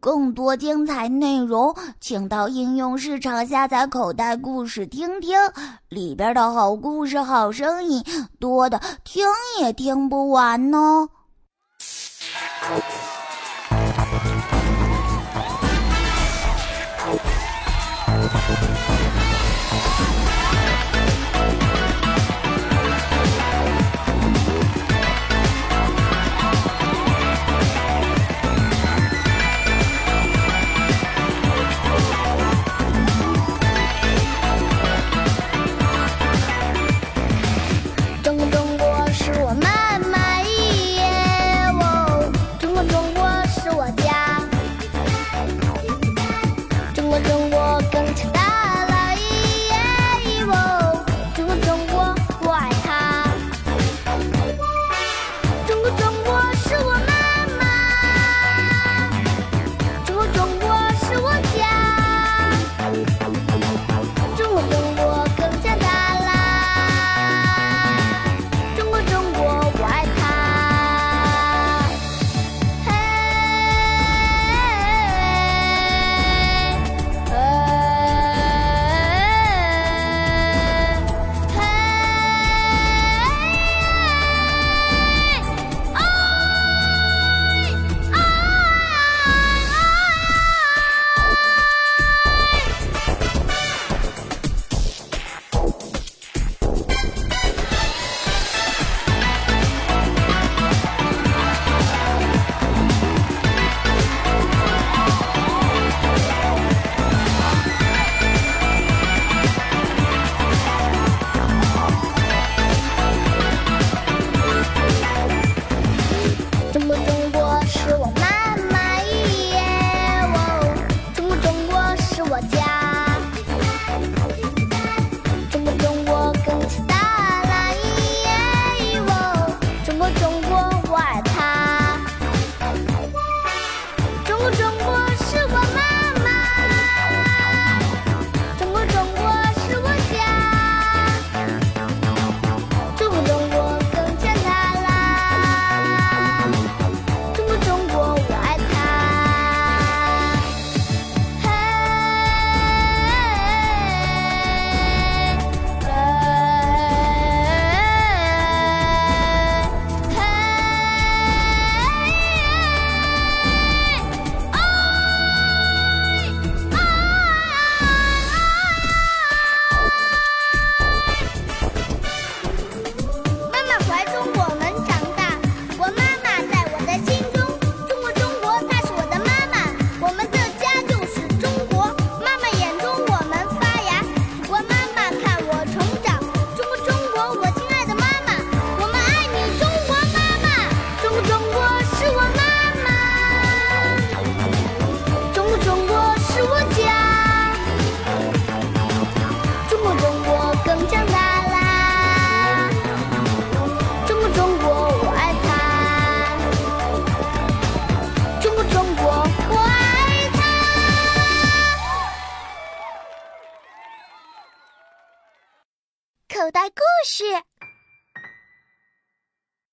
更多精彩内容，请到应用市场下载口袋故事听听，里边的好故事、好声音多的听也听不完呢。one. 口袋故事。